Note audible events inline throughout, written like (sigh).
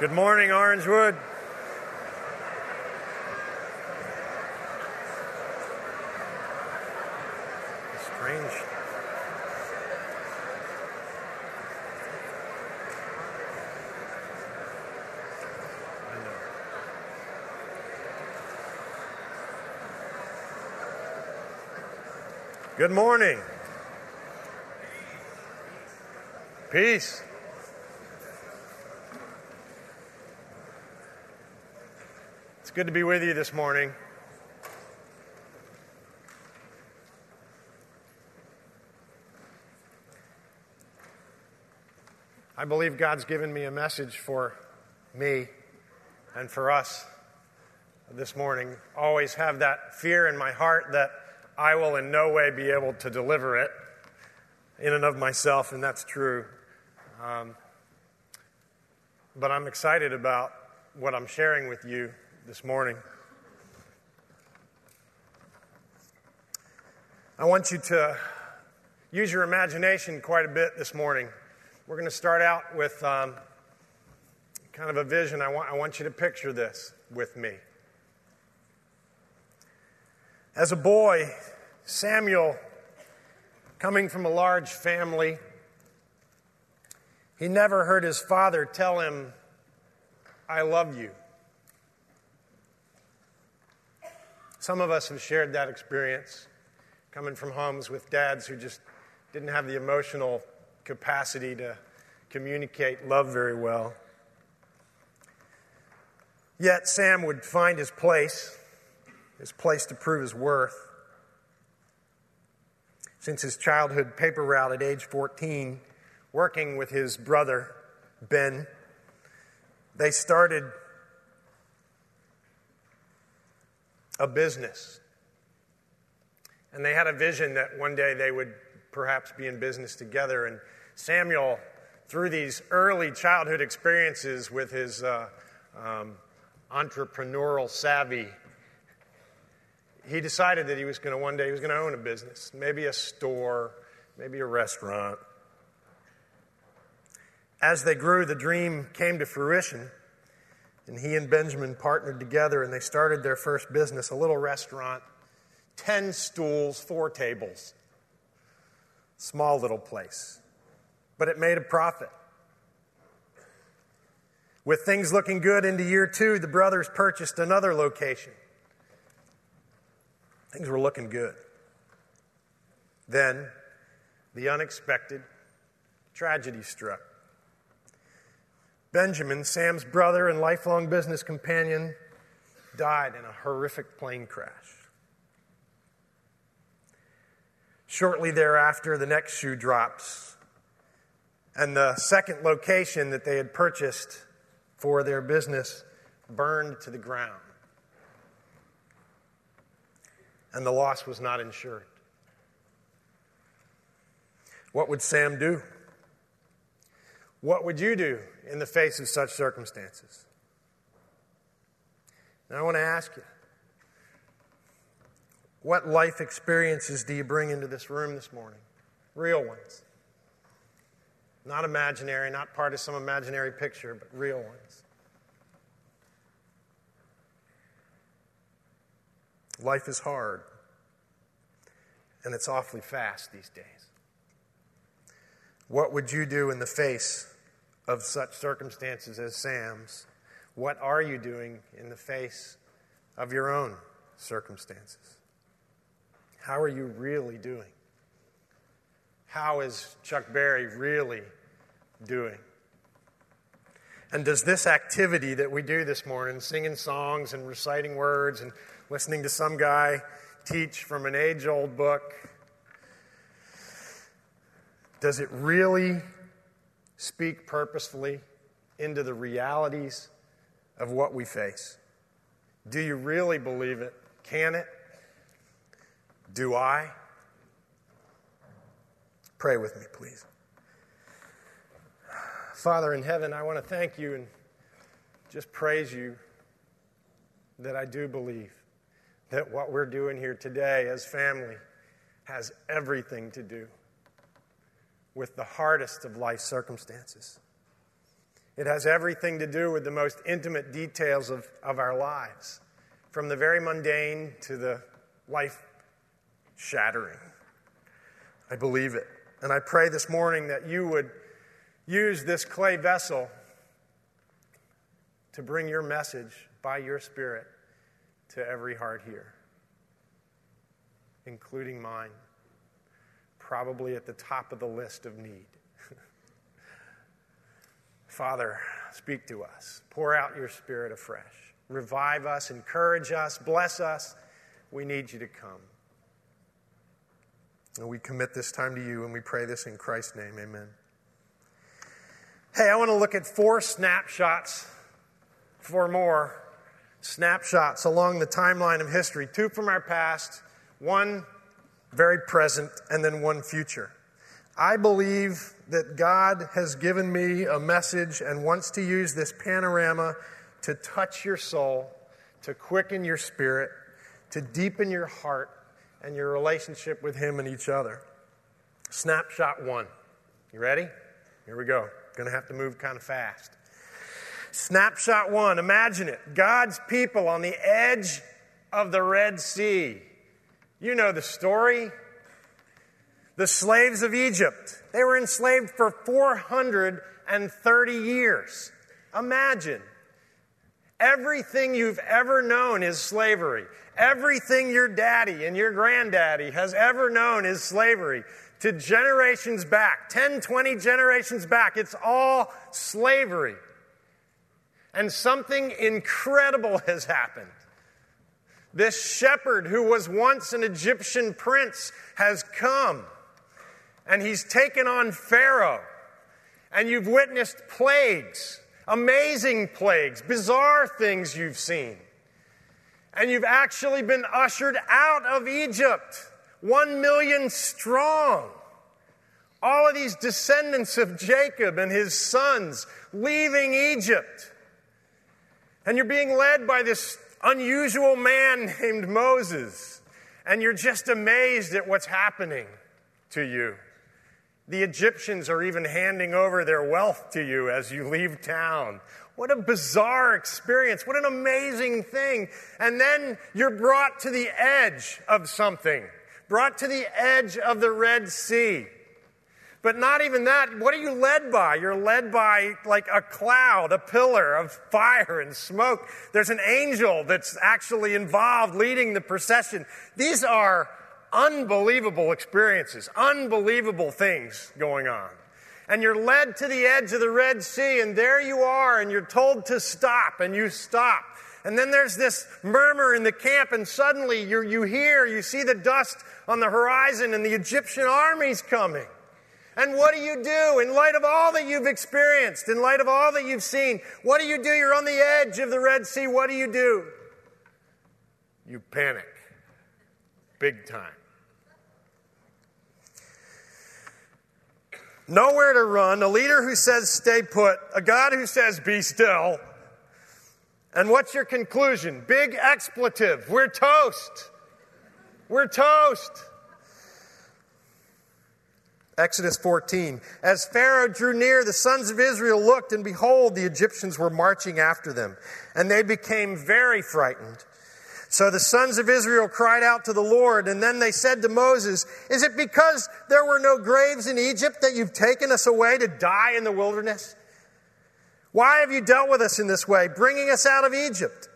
Good morning, Orangewood. Strange. Good morning. Peace. Good to be with you this morning. I believe God's given me a message for me and for us this morning. Always have that fear in my heart that I will in no way be able to deliver it in and of myself, and that's true. Um, but I'm excited about what I'm sharing with you this morning. I want you to use your imagination quite a bit this morning. We're going to start out with um, kind of a vision. I want, I want you to picture this with me. As a boy, Samuel, coming from a large family, he never heard his father tell him, I love you. Some of us have shared that experience, coming from homes with dads who just didn't have the emotional capacity to communicate love very well. Yet Sam would find his place, his place to prove his worth. Since his childhood paper route at age 14, working with his brother, Ben, they started a business. And they had a vision that one day they would perhaps be in business together. And Samuel, through these early childhood experiences with his uh, um, entrepreneurial savvy, he decided that he was going to one day he was going to own a business, maybe a store, maybe a restaurant. As they grew, the dream came to fruition, and he and Benjamin partnered together and they started their first business, a little restaurant, 10 stools, four tables. Small little place. But it made a profit. With things looking good into year two, the brothers purchased another location. Things were looking good. Then the unexpected tragedy struck. Benjamin, Sam's brother and lifelong business companion, died in a horrific plane crash. Shortly thereafter, the next shoe drops, and the second location that they had purchased for their business burned to the ground. And the loss was not insured. What would Sam do? What would you do in the face of such circumstances? Now, I want to ask you what life experiences do you bring into this room this morning? Real ones. Not imaginary, not part of some imaginary picture, but real ones. Life is hard, and it's awfully fast these days. What would you do in the face of such circumstances as Sam's, what are you doing in the face of your own circumstances? How are you really doing? How is Chuck Berry really doing? And does this activity that we do this morning, singing songs and reciting words and listening to some guy teach from an age old book, does it really speak purposefully into the realities of what we face? Do you really believe it? Can it? Do I? Pray with me, please. Father in heaven, I want to thank you and just praise you that I do believe that what we're doing here today as family has everything to do with the hardest of life circumstances. It has everything to do with the most intimate details of, of our lives, from the very mundane to the life shattering. I believe it. And I pray this morning that you would use this clay vessel to bring your message by your Spirit to every heart here, including mine, probably at the top of the list of need. (laughs) Father, speak to us. Pour out your Spirit afresh. Revive us, encourage us, bless us. We need you to come. And we commit this time to you and we pray this in Christ's name. Amen. Hey, I want to look at four snapshots, four more snapshots along the timeline of history two from our past, one very present, and then one future. I believe that God has given me a message and wants to use this panorama to touch your soul, to quicken your spirit, to deepen your heart and your relationship with Him and each other. Snapshot one. You ready? Here we go. To have to move kind of fast. Snapshot one. Imagine it. God's people on the edge of the Red Sea. You know the story. The slaves of Egypt. They were enslaved for 430 years. Imagine. Everything you've ever known is slavery. Everything your daddy and your granddaddy has ever known is slavery. To generations back, 10, 20 generations back, it's all slavery. And something incredible has happened. This shepherd, who was once an Egyptian prince, has come and he's taken on Pharaoh. And you've witnessed plagues, amazing plagues, bizarre things you've seen and you've actually been ushered out of Egypt, one million strong. All of these descendants of Jacob and his sons leaving Egypt. And you're being led by this unusual man named Moses. And you're just amazed at what's happening to you. The Egyptians are even handing over their wealth to you as you leave town. What a bizarre experience. What an amazing thing. And then you're brought to the edge of something, brought to the edge of the Red Sea. But not even that. What are you led by? You're led by like a cloud, a pillar of fire and smoke. There's an angel that's actually involved leading the procession. These are unbelievable experiences, unbelievable things going on and you're led to the edge of the Red Sea, and there you are, and you're told to stop, and you stop. And then there's this murmur in the camp, and suddenly you you hear, you see the dust on the horizon, and the Egyptian army's coming. And what do you do in light of all that you've experienced, in light of all that you've seen? What do you do? You're on the edge of the Red Sea. What do you do? You panic. Big time. nowhere to run, a leader who says stay put, a God who says be still. And what's your conclusion? Big expletive. We're toast. We're toast. Exodus 14. As Pharaoh drew near, the sons of Israel looked, and behold, the Egyptians were marching after them. And they became very frightened. So the sons of Israel cried out to the Lord, and then they said to Moses, Is it because there were no graves in Egypt that you've taken us away to die in the wilderness? Why have you dealt with us in this way, bringing us out of Egypt?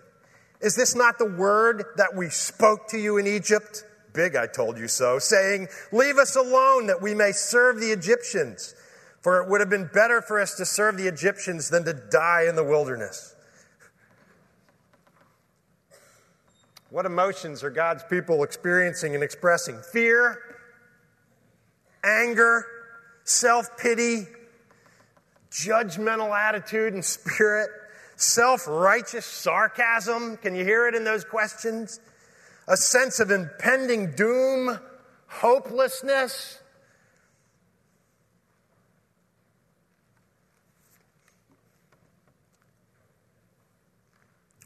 Is this not the word that we spoke to you in Egypt? Big, I told you so, saying, Leave us alone that we may serve the Egyptians. For it would have been better for us to serve the Egyptians than to die in the wilderness. What emotions are God's people experiencing and expressing? Fear, anger, self pity, judgmental attitude and spirit, self righteous sarcasm. Can you hear it in those questions? A sense of impending doom, hopelessness.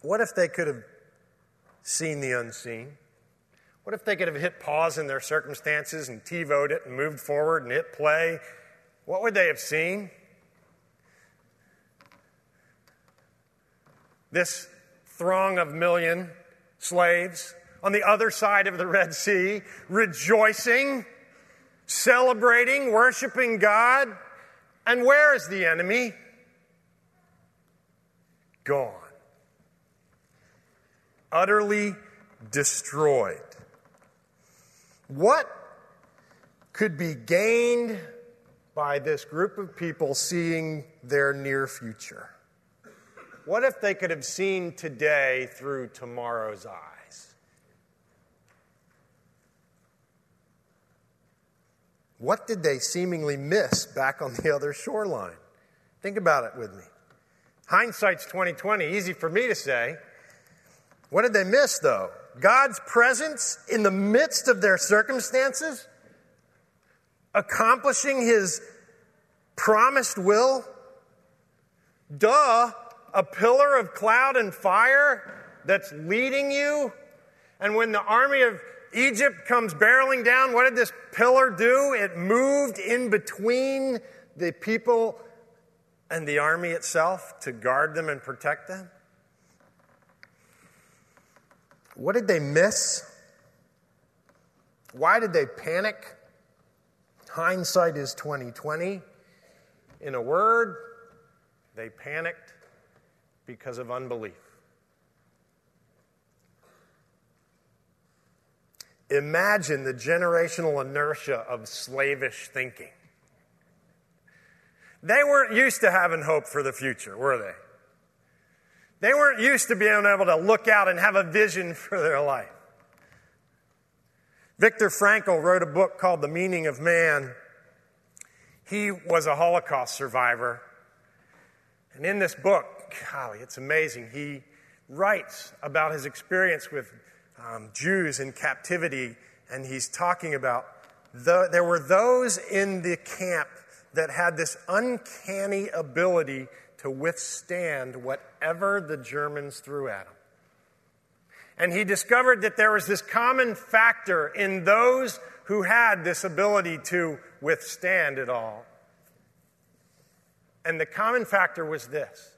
What if they could have seen the unseen? What if they could have hit pause in their circumstances and TiVoed it and moved forward and hit play? What would they have seen? this throng of million slaves on the other side of the Red Sea, rejoicing, celebrating, worshiping God. And where is the enemy? Gone. Utterly destroyed. What could be gained by this group of people seeing their near future? What if they could have seen today through tomorrow's eyes? What did they seemingly miss back on the other shoreline? Think about it with me. Hindsight's 2020, easy for me to say. What did they miss though? God's presence in the midst of their circumstances? Accomplishing his promised will? Duh, a pillar of cloud and fire that's leading you. And when the army of Egypt comes barreling down, what did this pillar do? It moved in between the people and the army itself to guard them and protect them. What did they miss? Why did they panic? Hindsight is 2020. In a word, they panicked because of unbelief. Imagine the generational inertia of slavish thinking. They weren't used to having hope for the future, were they? They weren't used to being able to look out and have a vision (laughs) for their life. Viktor Frankl wrote a book called The Meaning of Man. He was a Holocaust survivor. And in this book, golly, it's amazing. He writes about his experience with um, Jews in captivity, and he's talking about the, there were those in the camp that had this uncanny ability to withstand whatever the Germans threw at them. And he discovered that there was this common factor in those who had this ability to withstand it all. And the common factor was this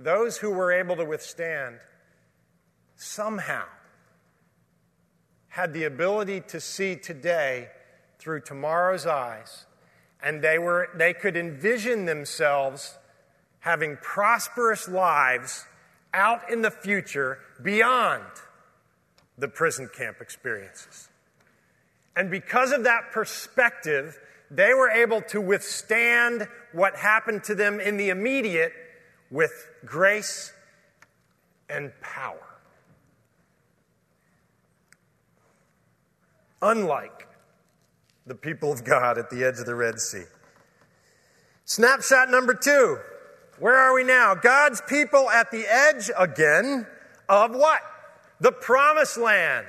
those who were able to withstand somehow had the ability to see today through tomorrow's eyes and they, were, they could envision themselves having prosperous lives out in the future beyond the prison camp experiences. And because of that perspective, they were able to withstand what happened to them in the immediate with grace and power. Unlike the people of God at the edge of the Red Sea. Snapshot number two. Where are we now? God's people at the edge again of what? The promised land.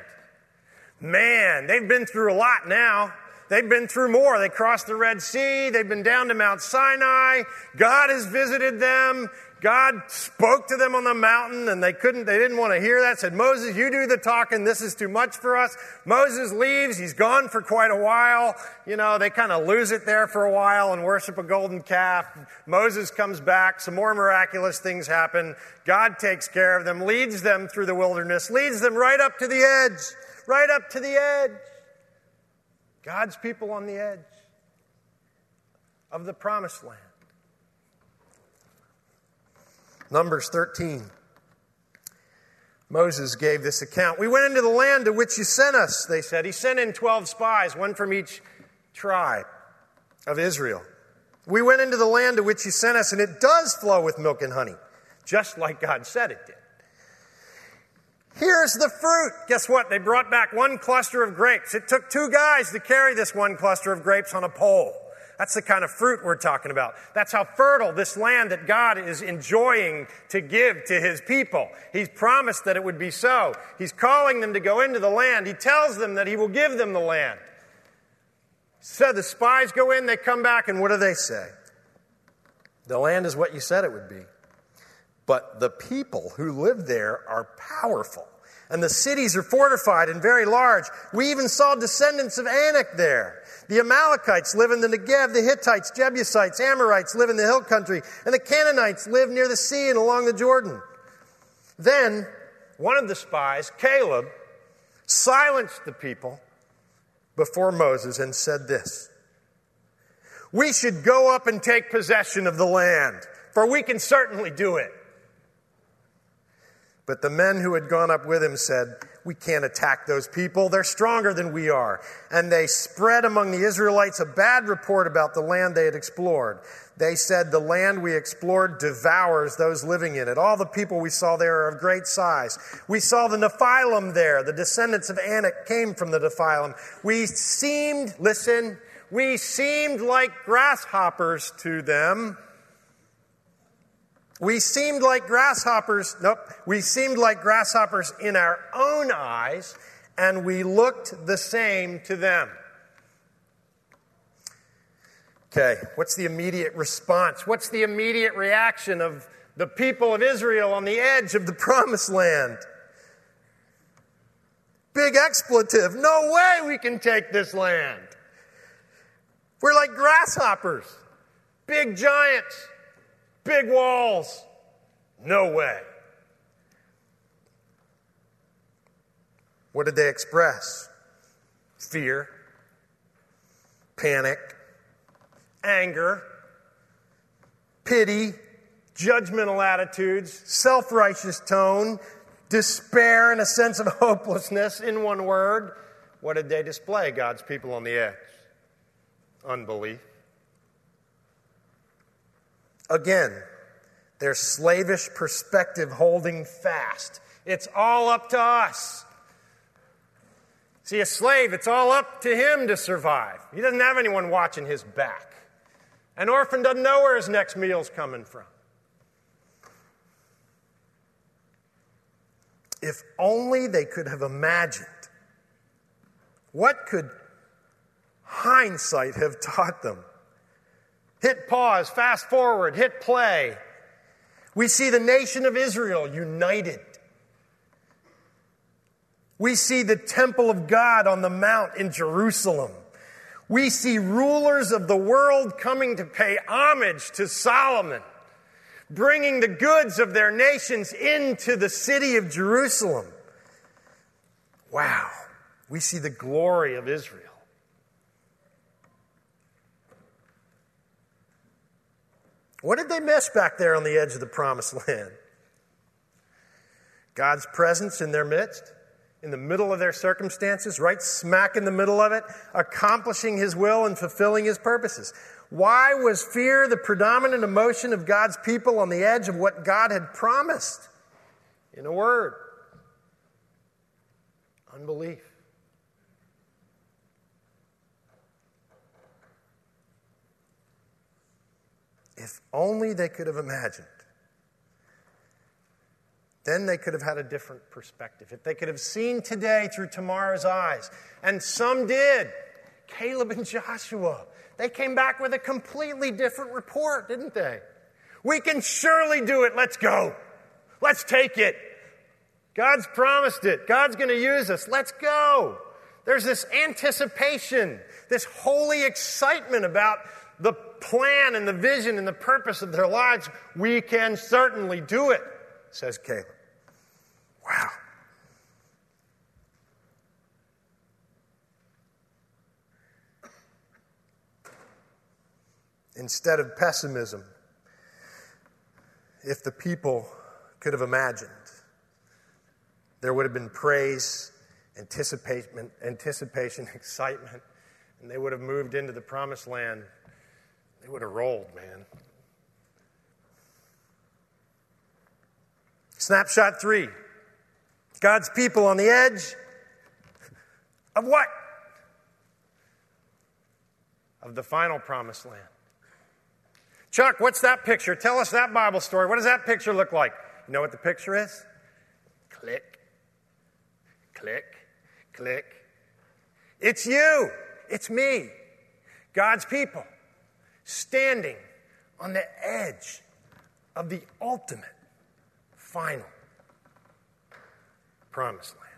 Man, they've been through a lot now. They've been through more. They crossed the Red Sea. They've been down to Mount Sinai. God has visited them. God spoke to them on the mountain and they couldn't, they didn't want to hear that. Said, Moses, you do the talking. This is too much for us. Moses leaves. He's gone for quite a while. You know, they kind of lose it there for a while and worship a golden calf. Moses comes back. Some more miraculous things happen. God takes care of them, leads them through the wilderness, leads them right up to the edge, right up to the edge. God's people on the edge of the promised land. Numbers 13. Moses gave this account. We went into the land to which you sent us, they said. He sent in 12 spies, one from each tribe of Israel. We went into the land to which you sent us, and it does flow with milk and honey, just like God said it did. Here's the fruit. Guess what? They brought back one cluster of grapes. It took two guys to carry this one cluster of grapes on a pole. That's the kind of fruit we're talking about. That's how fertile this land that God is enjoying to give to his people. He's promised that it would be so. He's calling them to go into the land. He tells them that he will give them the land. So the spies go in, they come back, and what do they say? The land is what you said it would be. But the people who live there are powerful. And the cities are fortified and very large. We even saw descendants of Anak there. The Amalekites live in the Negev, the Hittites, Jebusites, Amorites live in the hill country, and the Canaanites live near the sea and along the Jordan. Then one of the spies, Caleb, silenced the people before Moses and said this We should go up and take possession of the land, for we can certainly do it. But the men who had gone up with him said, We can't attack those people. They're stronger than we are. And they spread among the Israelites a bad report about the land they had explored. They said, The land we explored devours those living in it. All the people we saw there are of great size. We saw the Nephilim there. The descendants of Anak came from the Nephilim. We seemed, listen, we seemed like grasshoppers to them we seemed like grasshoppers. Nope. We seemed like grasshoppers in our own eyes, and we looked the same to them. Okay, what's the immediate response? What's the immediate reaction of the people of Israel on the edge of the (laughs) promised land? Big expletive. No way we can take this land. We're like grasshoppers, big giants. Big walls. No way. What did they express? Fear, panic, anger, pity, judgmental attitudes, self righteous tone, despair, and a sense of hopelessness in one word. What did they display, God's people on the edge? Unbelief. Again, their slavish perspective holding fast. It's all up to us. See, a slave, it's all up to him to survive. He doesn't have anyone watching his back. An orphan doesn't know where his next meal's coming from. If only they could have imagined what could hindsight have taught them Hit pause, fast forward, hit play. We see the nation of Israel united. We see the temple of God on the mount in Jerusalem. We see rulers of the world coming to pay homage to Solomon, bringing the goods of their nations into the city of Jerusalem. Wow. We see the glory of Israel. What did they miss back there on the edge of the promised land? God's presence in their midst, in the middle of their circumstances, right smack in the middle of it, accomplishing His will and fulfilling His purposes. Why was fear the predominant emotion of God's people on the edge of what God had promised? In a word, unbelief. If only they could have imagined. Then they could have had a different perspective. If they could have seen today through tomorrow's eyes. And some did. Caleb and Joshua. They came back with a completely different report, didn't they? We can surely do it. Let's go. Let's take it. God's promised it. God's going to use us. Let's go. There's this anticipation, this holy excitement about the plan and the vision and the purpose of their lives, we can certainly do it, says Caleb. Wow. Instead of pessimism, if the people could have imagined, there would have been praise, anticipation, anticipation, (laughs) excitement, and they would have moved into the promised land they would have rolled, man. Snapshot three God's people on the edge of what? Of the final promised land. Chuck, what's that picture? Tell us that Bible story. What does that picture look like? You know what the picture is? Click, click, click. It's you. It's me. God's people standing on the edge of the ultimate, final promised land.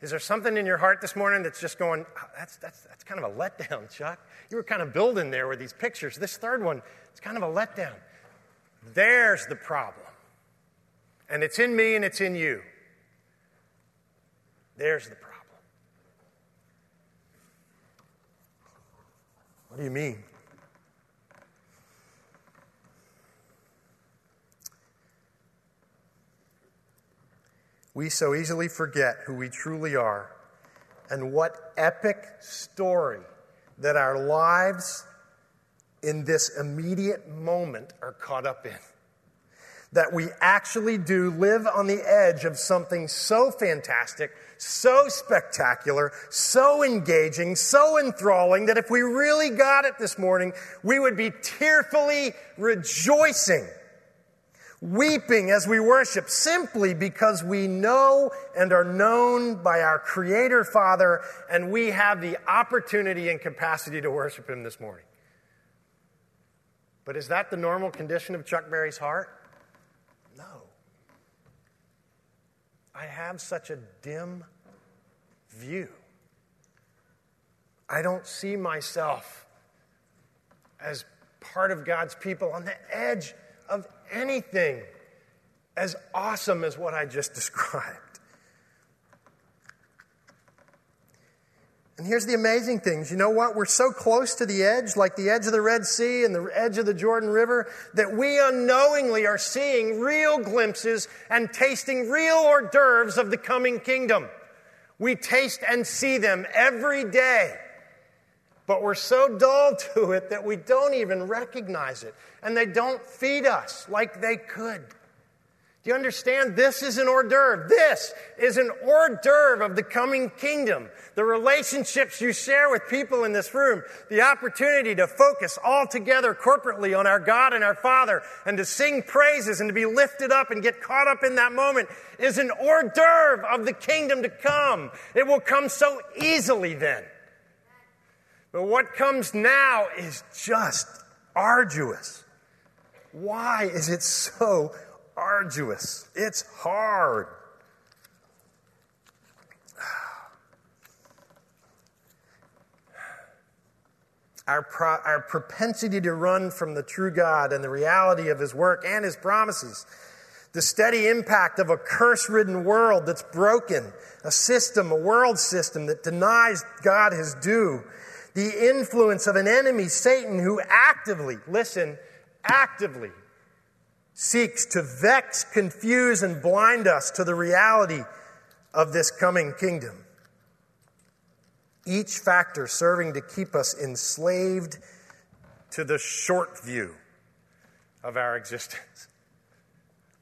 Is there something in your heart this morning that's just going, oh, that's, that's, that's kind of a letdown, Chuck? You were kind of building there with these pictures. This third one, it's kind of a letdown. There's the problem. And it's in me and it's in you. There's the problem. What do you mean? We so easily forget who we truly are and what epic story that our lives in this immediate moment are caught up in. That we actually do live on the edge of something so fantastic, so spectacular, so engaging, so enthralling that if we really got it this morning, we would be tearfully rejoicing weeping as we worship simply because we know and are known by our Creator Father, and we have the opportunity and capacity to worship Him this morning. But is that the normal condition of Chuck Berry's heart? No. I have such a dim view. I don't see myself as part of God's people on the edge of anything as awesome as what I just (laughs) described. And here's the amazing things. You know what? We're so close to the edge, like the edge of the Red Sea and the edge of the Jordan River, that we unknowingly are seeing real glimpses and tasting real hors d'oeuvres of the coming kingdom. We taste and see them every day. But we're so dull (laughs) to it that we don't even recognize it. And they don't feed us like they could. Do you understand? This is an hors d'oeuvre. This is an hors d'oeuvre of the coming kingdom. The relationships you share with people in this room, the opportunity to focus all together corporately on our God and our Father and to sing praises and to be lifted up and get caught up in that moment is an hors d'oeuvre of the kingdom to come. It will come so easily then. But what comes now is just arduous. Why is it so arduous? It's hard. Our, pro- our propensity to run from the true God and the reality of His work and His promises, the steady impact of a curse ridden world that's broken, a system, a world system that denies God His due, the influence of an enemy, Satan, who actively, listen, actively seeks to vex, confuse, and blind us to the reality of this coming kingdom. Each factor serving to keep us enslaved to the short view of our existence.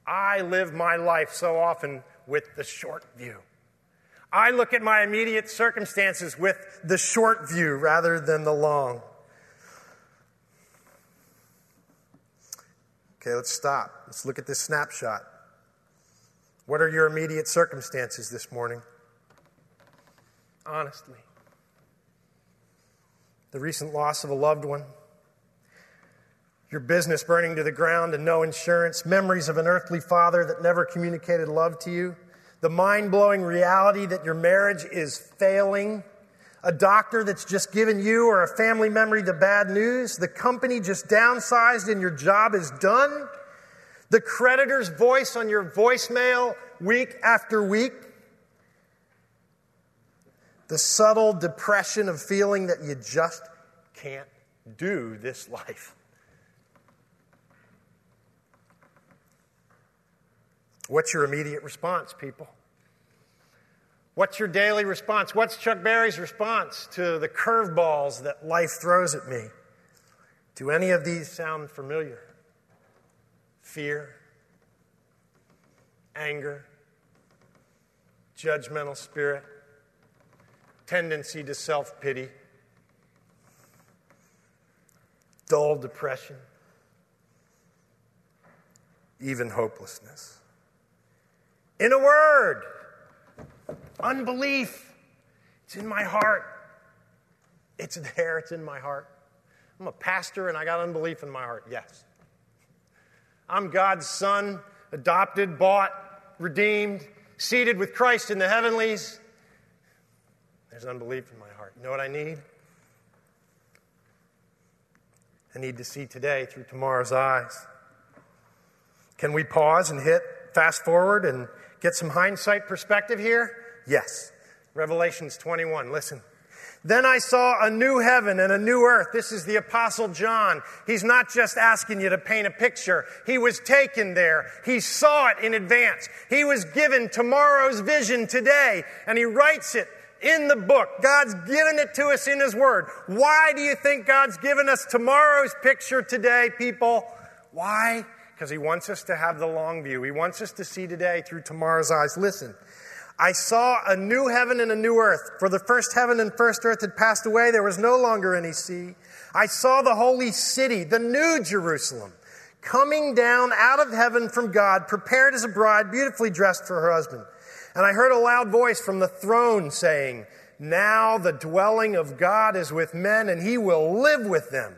I live my life so often with the short view. I look at my immediate circumstances with the short view rather than the long. Okay, let's stop. Let's look at this snapshot. What are your immediate circumstances this morning? Honestly. The recent loss of a loved one, your business burning to the ground and no insurance, memories of an earthly father that never communicated love to you the mind blowing reality that your marriage is failing, a doctor that's just given you or a family member the bad news, the company just downsized and your job is done, the creditor's voice on your voicemail week after week, the subtle depression of feeling that you just can't do this life. What's your immediate response, people? What's your daily response? What's Chuck Berry's response to the curveballs that life throws at me? Do any of these sound familiar? Fear, anger, judgmental spirit, tendency to self pity, dull depression, even hopelessness. In a word, unbelief. It's in my heart. It's there, it's in my heart. I'm a pastor and I got unbelief in my heart. Yes. I'm God's son. adopted, bought, redeemed, seated with Christ in the heavenlies. There's unbelief in my heart. You know what I need? I need to see today through tomorrow's eyes. Can we pause and hit fast forward and get some hindsight perspective here? Yes. Revelations 21. Listen. Then I saw a new heaven and a new earth. This is the Apostle John. He's not just asking you to paint a picture. He was taken there. He saw it in advance. He was given tomorrow's vision today, and he writes it in the book. God's given it to us in His Word. Why do you think God's given us tomorrow's picture today, people? Why? Because He wants us to have the long view. He wants us to see today through tomorrow's eyes. Listen. I saw a new heaven and a new earth. For the first heaven and first earth had passed away. There was no longer any sea. I saw the holy city, the new Jerusalem, coming down out of heaven from God, prepared as a bride, beautifully dressed for her husband. And I heard a loud voice from the throne saying, Now the dwelling of God is with men, and he will live with them.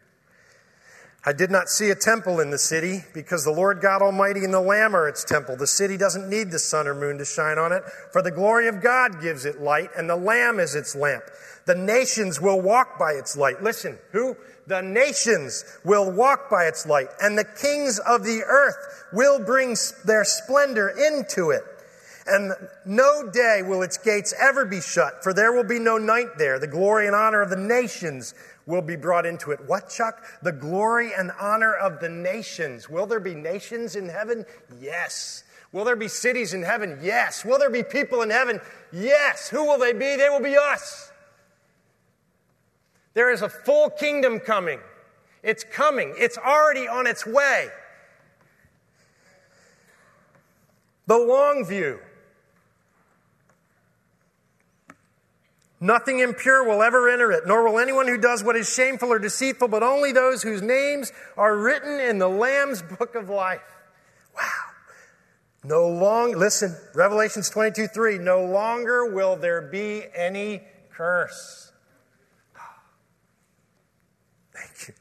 I did not see a temple in the city because the Lord God Almighty and the Lamb are its temple. The city doesn't need the sun or moon to shine on it, for the glory of God gives it light, and the Lamb is its lamp. The nations will walk by its light. Listen, who? The nations will walk by its light, and the kings of the earth will bring their splendor into it. And no day will its gates ever be shut, for there will be no night there. The glory and honor of the nations will be brought into it. What, Chuck? The glory and honor of the nations. Will there be nations in heaven? Yes. Will there be cities in heaven? Yes. Will there be people in heaven? Yes. Who will they be? They will be us. There is a full kingdom coming. It's coming. It's already on its way. The long view. Nothing impure will ever enter it, nor will anyone who does what is shameful or deceitful, but only those whose names are written in the Lamb's book of life. Wow. No long, listen, Revelations 22 3, no longer will there be any curse. (sighs) Thank you.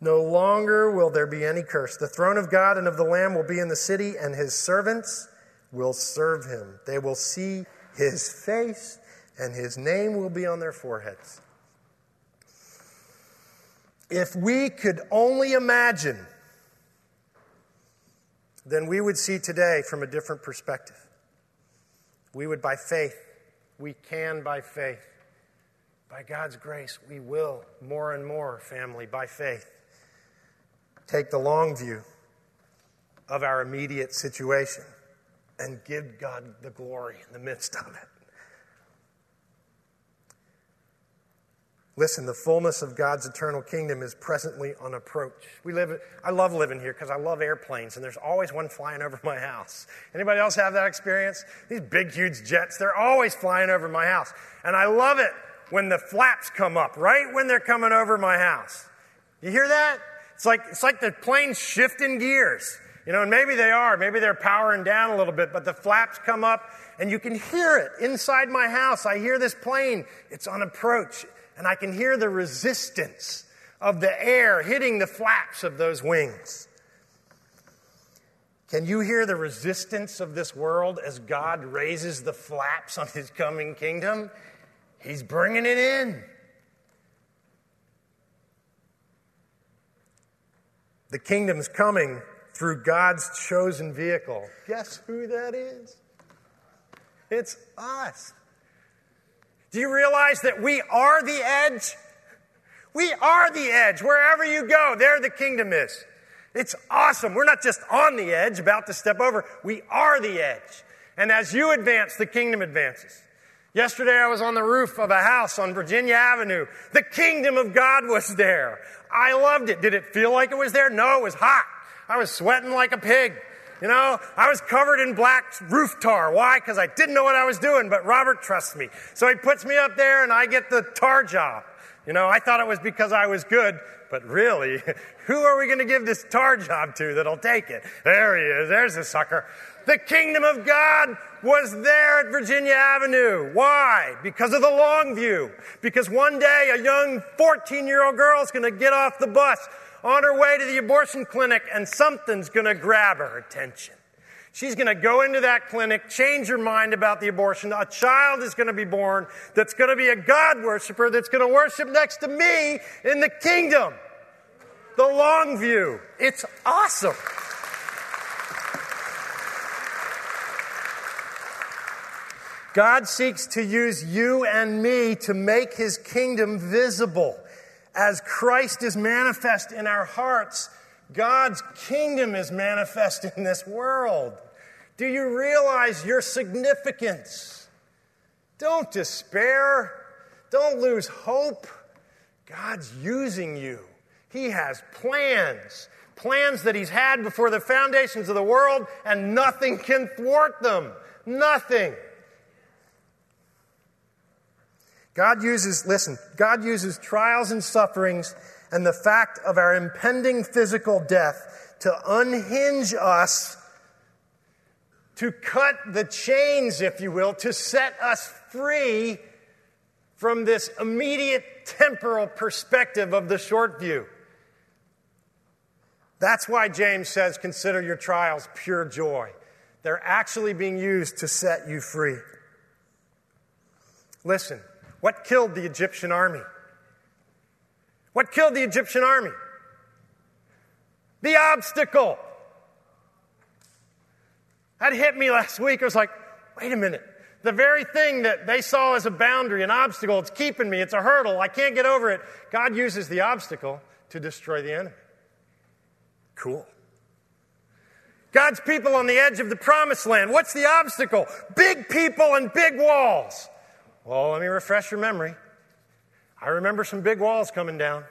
No longer will there be any curse. The throne of God and of the Lamb will be in the city, and his servants will serve him. They will see his face and his name will be on their foreheads. If we could only imagine, then we would see today from a different perspective. We would, by faith, we can, by faith, by God's grace, we will more and more, family, by faith, take the long view of our immediate situation and give God the glory in the midst of it. Listen, the fullness of God's eternal kingdom is presently on approach. We live, I love living here because I love airplanes, and there's always one flying over my house. Anybody else have that experience? These big, huge jets, they're always flying over my house. And I love it when the flaps come up, right when they're coming over my house. You hear that? It's like, it's like the plane's shifting gears. You know, and maybe they are, maybe they're powering down a little bit, but the flaps come up and you can hear it inside my house. I hear this plane. It's on approach and I can hear the resistance of the air hitting the flaps of those wings. Can you hear the resistance of this world as God raises the flaps on his coming kingdom? He's bringing it in. The kingdom's coming through God's chosen vehicle. Guess who that is? It's us. Do you realize that we are the edge? We are the edge. Wherever you go, there the kingdom is. It's awesome. We're not just on the edge, about to step over. We are the edge. And as you advance, the kingdom advances. Yesterday, I was on the roof of a house on Virginia Avenue. The kingdom of God was there. I loved it. Did it feel like it was there? No, it was hot. I was sweating like a pig. You know, I was covered in black roof tar. Why? Because I didn't know what I was doing, but Robert trusts me. So he puts me up there and I get the tar job. You know, I thought it was because I was good, but really, (laughs) who are we going to give this tar job to that'll take it? There he is. There's a sucker. The kingdom of God was there at Virginia Avenue. Why? Because of the long view. Because one day a young 14 year old girl is going to get off the bus on her way to the abortion clinic and something's going to grab her attention. She's going to go into that clinic, change her mind about the abortion. A child is going to be born that's going to be a God worshiper that's going to worship next to me in the kingdom. The long view. It's awesome. God seeks to use you and me to make his kingdom visible. As Christ is manifest in our hearts, God's kingdom is manifest in this world. Do you realize your significance? Don't despair. Don't lose hope. God's using you. He has plans, plans that He's had before the foundations of the world, and nothing can thwart them. Nothing. God uses, listen, God uses trials and sufferings and the fact of our impending physical death to unhinge us, to cut the chains, if you will, to set us free from this immediate temporal perspective of the short view. That's why James says, consider your trials pure joy. They're actually being used to set you free. Listen, what killed the Egyptian army? What killed the Egyptian army? The obstacle. That hit me last week. I was like, wait a minute. The very thing that they saw as a boundary, an obstacle, it's keeping me, it's a hurdle, I can't get over it. God uses the obstacle to destroy the enemy. Cool. God's people on the edge of the promised land. What's the obstacle? Big people and big walls. Well, let me refresh your memory. I remember some big walls coming down.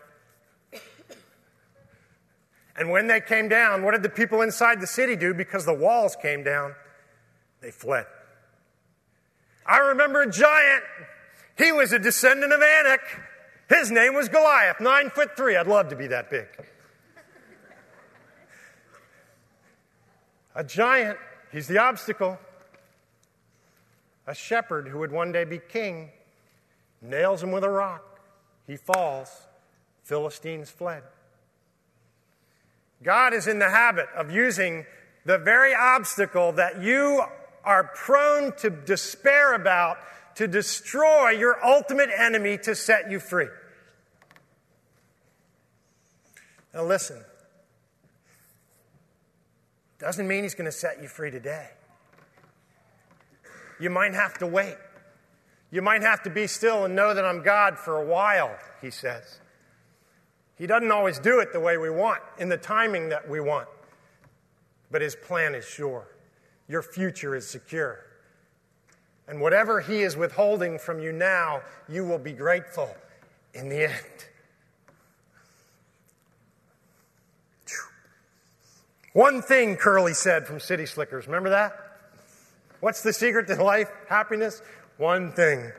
And when they came down, what did the people inside the city do because the walls came down? They fled. I remember a giant. He was a descendant of Anak. His name was Goliath, nine foot three. I'd love to be that big. A giant, he's the obstacle a shepherd who would one day be king, nails him with a rock. He falls. Philistines fled. God is in the habit of using the very obstacle that you are prone to despair about to destroy your ultimate enemy to set you free. Now, listen, doesn't mean he's going to set you free today. You might have to wait. You might have to be still and know that I'm God for a while, he says. He doesn't always do it the way we want, in the timing that we want. But his plan is sure. Your future is secure. And whatever he is withholding from you now, you will be grateful in the end. One thing Curly said from City Slickers. Remember that? What's the secret to life, happiness? One thing.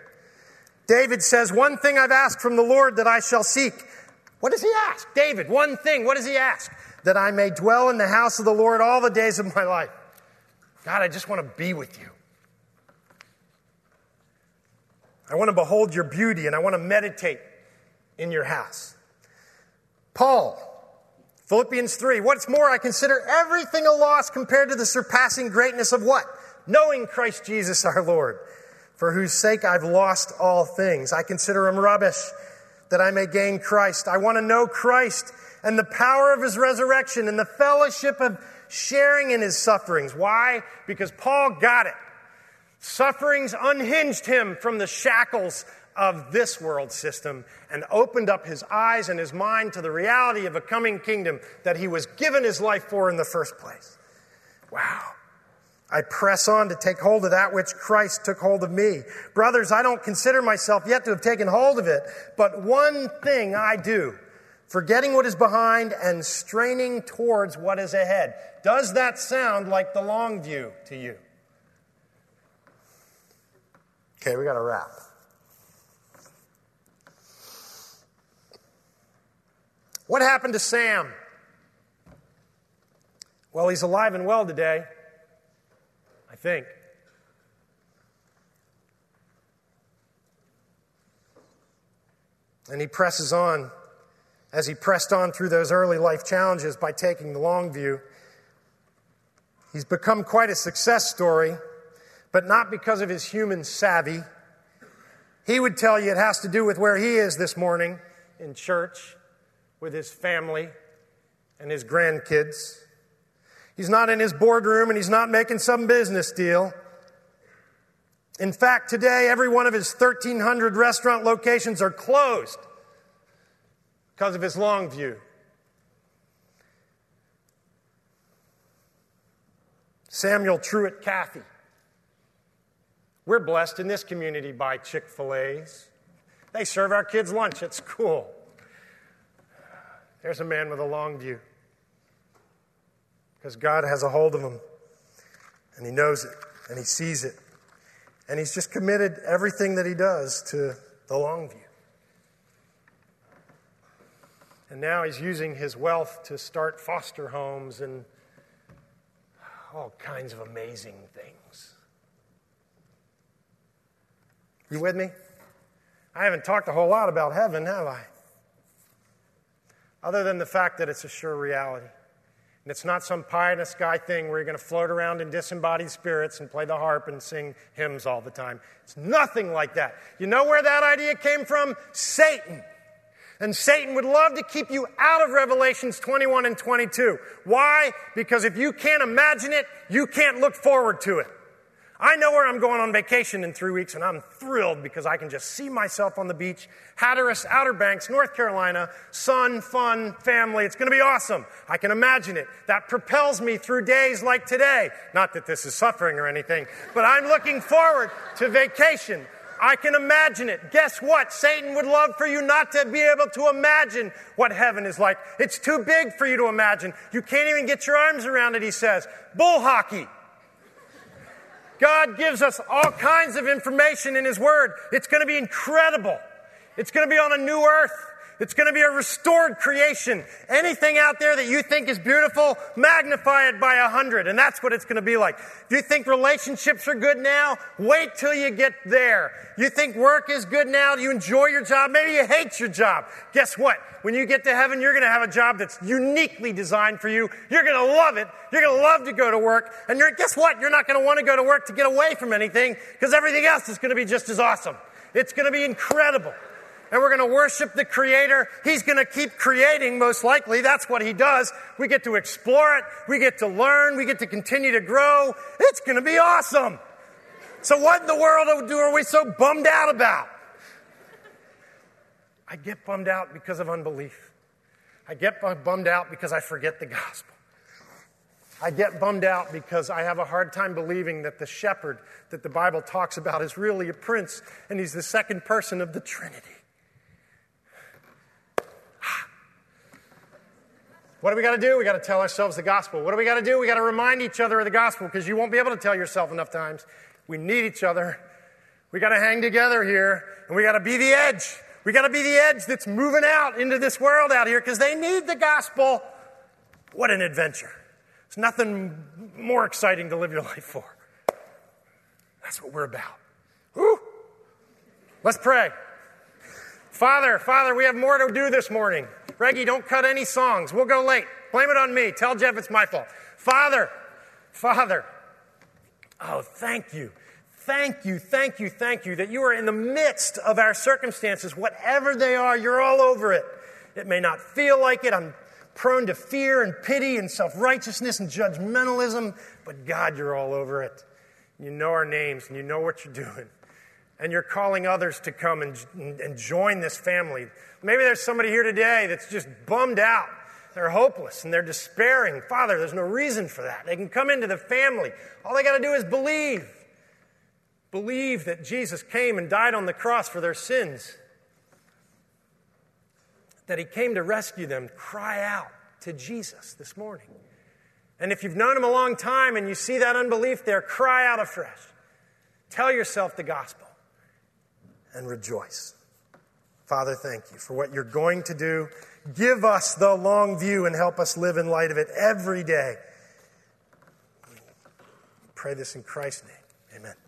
David says, One thing I've asked from the Lord that I shall seek. What does he ask? David, one thing. What does he ask? That I may dwell in the house of the Lord all the days of my life. God, I just want to be with you. I want to behold your beauty and I want to meditate in your house. Paul, Philippians 3. What's more, I consider everything a loss compared to the surpassing greatness of what? Knowing Christ Jesus our Lord, for whose sake I've lost all things. I consider him rubbish that I may gain Christ. I want to know Christ and the power of his resurrection and the fellowship of sharing in his sufferings. Why? Because Paul got it. Sufferings unhinged him from the shackles of this world system and opened up his eyes and his mind to the reality of a coming kingdom that he was given his life for in the first place. Wow. I press on to take hold of that which Christ took hold of me. Brothers, I don't consider myself yet to have taken hold of it, but one thing I do, forgetting what is behind and straining towards what is ahead. Does that sound like the long view to you? Okay, we got to wrap. What happened to Sam? Well, he's alive and well today, think. And he presses on as he pressed on through those early life challenges by taking the long view. He's become quite a success story, but not because of his human savvy. He would tell you it has to do with where he is this morning in church with his family and his grandkids. He's not in his boardroom and he's not making some business deal. In fact, today, every one of his 1,300 restaurant locations are closed because of his long view. Samuel Truett Cathy. We're blessed in this community by Chick fil A's. They serve our kids lunch at school. There's a man with a long view because God has a hold of him and he knows it and he sees it. And he's just committed everything that he does to the long view. And now he's using his wealth to start foster homes and all kinds of amazing things. You with me? I haven't talked a whole lot about heaven, have I? Other than the fact that it's a sure reality. And it's not some pie in the sky thing where you're going to float around in disembodied spirits and play the harp and sing hymns all the time. It's nothing like that. You know where that idea came from? Satan. And Satan would love to keep you out of Revelations 21 and 22. Why? Because if you can't imagine it, you can't look forward to it. I know where I'm going on vacation in three weeks, and I'm thrilled because I can just see myself on the beach, Hatteras, Outer Banks, North Carolina, sun, fun, family. It's going to be awesome. I can imagine it. That propels me through days like today. Not that this is suffering or anything, but I'm looking forward to vacation. I can imagine it. Guess what? Satan would love for you not to be able to imagine what heaven is like. It's too big for you to imagine. You can't even get your arms around it, he says. Bull hockey. God gives us all kinds of information in His Word. It's going to be incredible. It's going to be on a new earth. It's going to be a restored creation. Anything out there that you think is beautiful, magnify it by a hundred. And that's what it's going to be like. If you think relationships are good now, wait till you get there. You think work is good now, you enjoy your job, maybe you hate your job. Guess what? When you get to heaven, you're going to have a job that's uniquely designed for you. You're going to love it. You're going to love to go to work. And you're, guess what? You're not going to want to go to work to get away from anything because everything else is going to be just as awesome. It's going to be incredible and we're going to worship the Creator. He's going to keep creating, most likely. That's what He does. We get to explore it, we get to learn, we get to continue to grow. It's going to be awesome. So, what in the world are we so bummed out about? I get bummed out because of unbelief. I get bummed out because I forget the gospel. I get bummed out because I have a hard time believing that the shepherd that the Bible talks about is really a prince and he's the second person of the Trinity. What do we got to do? We got to tell ourselves the gospel. What do we got to do? We got to remind each other of the gospel because you won't be able to tell yourself enough times. We need each other. We got to hang together here and we got to be the edge. We got to be the edge that's moving out into this world out here because they need the gospel. What an adventure. There's nothing more exciting to live your life for. That's what we're about. Woo! Let's pray. Father, Father, we have more to do this morning. Reggie, don't cut any songs. We'll go late. Blame it on me. Tell Jeff it's my fault. Father, Father, oh, thank you. Thank you, thank you, thank you that you are in the midst of our circumstances, whatever they are, you're all over it. It may not feel like it. I'm prone to fear and pity and self righteousness and judgmentalism, but God, you're all over it. You know our names and you know what you're doing and you're calling others to come and, and join this family. Maybe there's somebody here today that's just bummed out. They're hopeless and they're despairing. Father, there's no reason for that. They can come into the family. All they got to do is believe. Believe that Jesus came and died on the cross for their sins, that he came to rescue them. Cry out to Jesus this morning. And if you've known him a long time and you see that unbelief there, cry out afresh. Tell yourself the gospel and rejoice. Father, thank you for what you're going to do. Give us the long view and help us live in light of it every day. Pray this in Christ's name. Amen.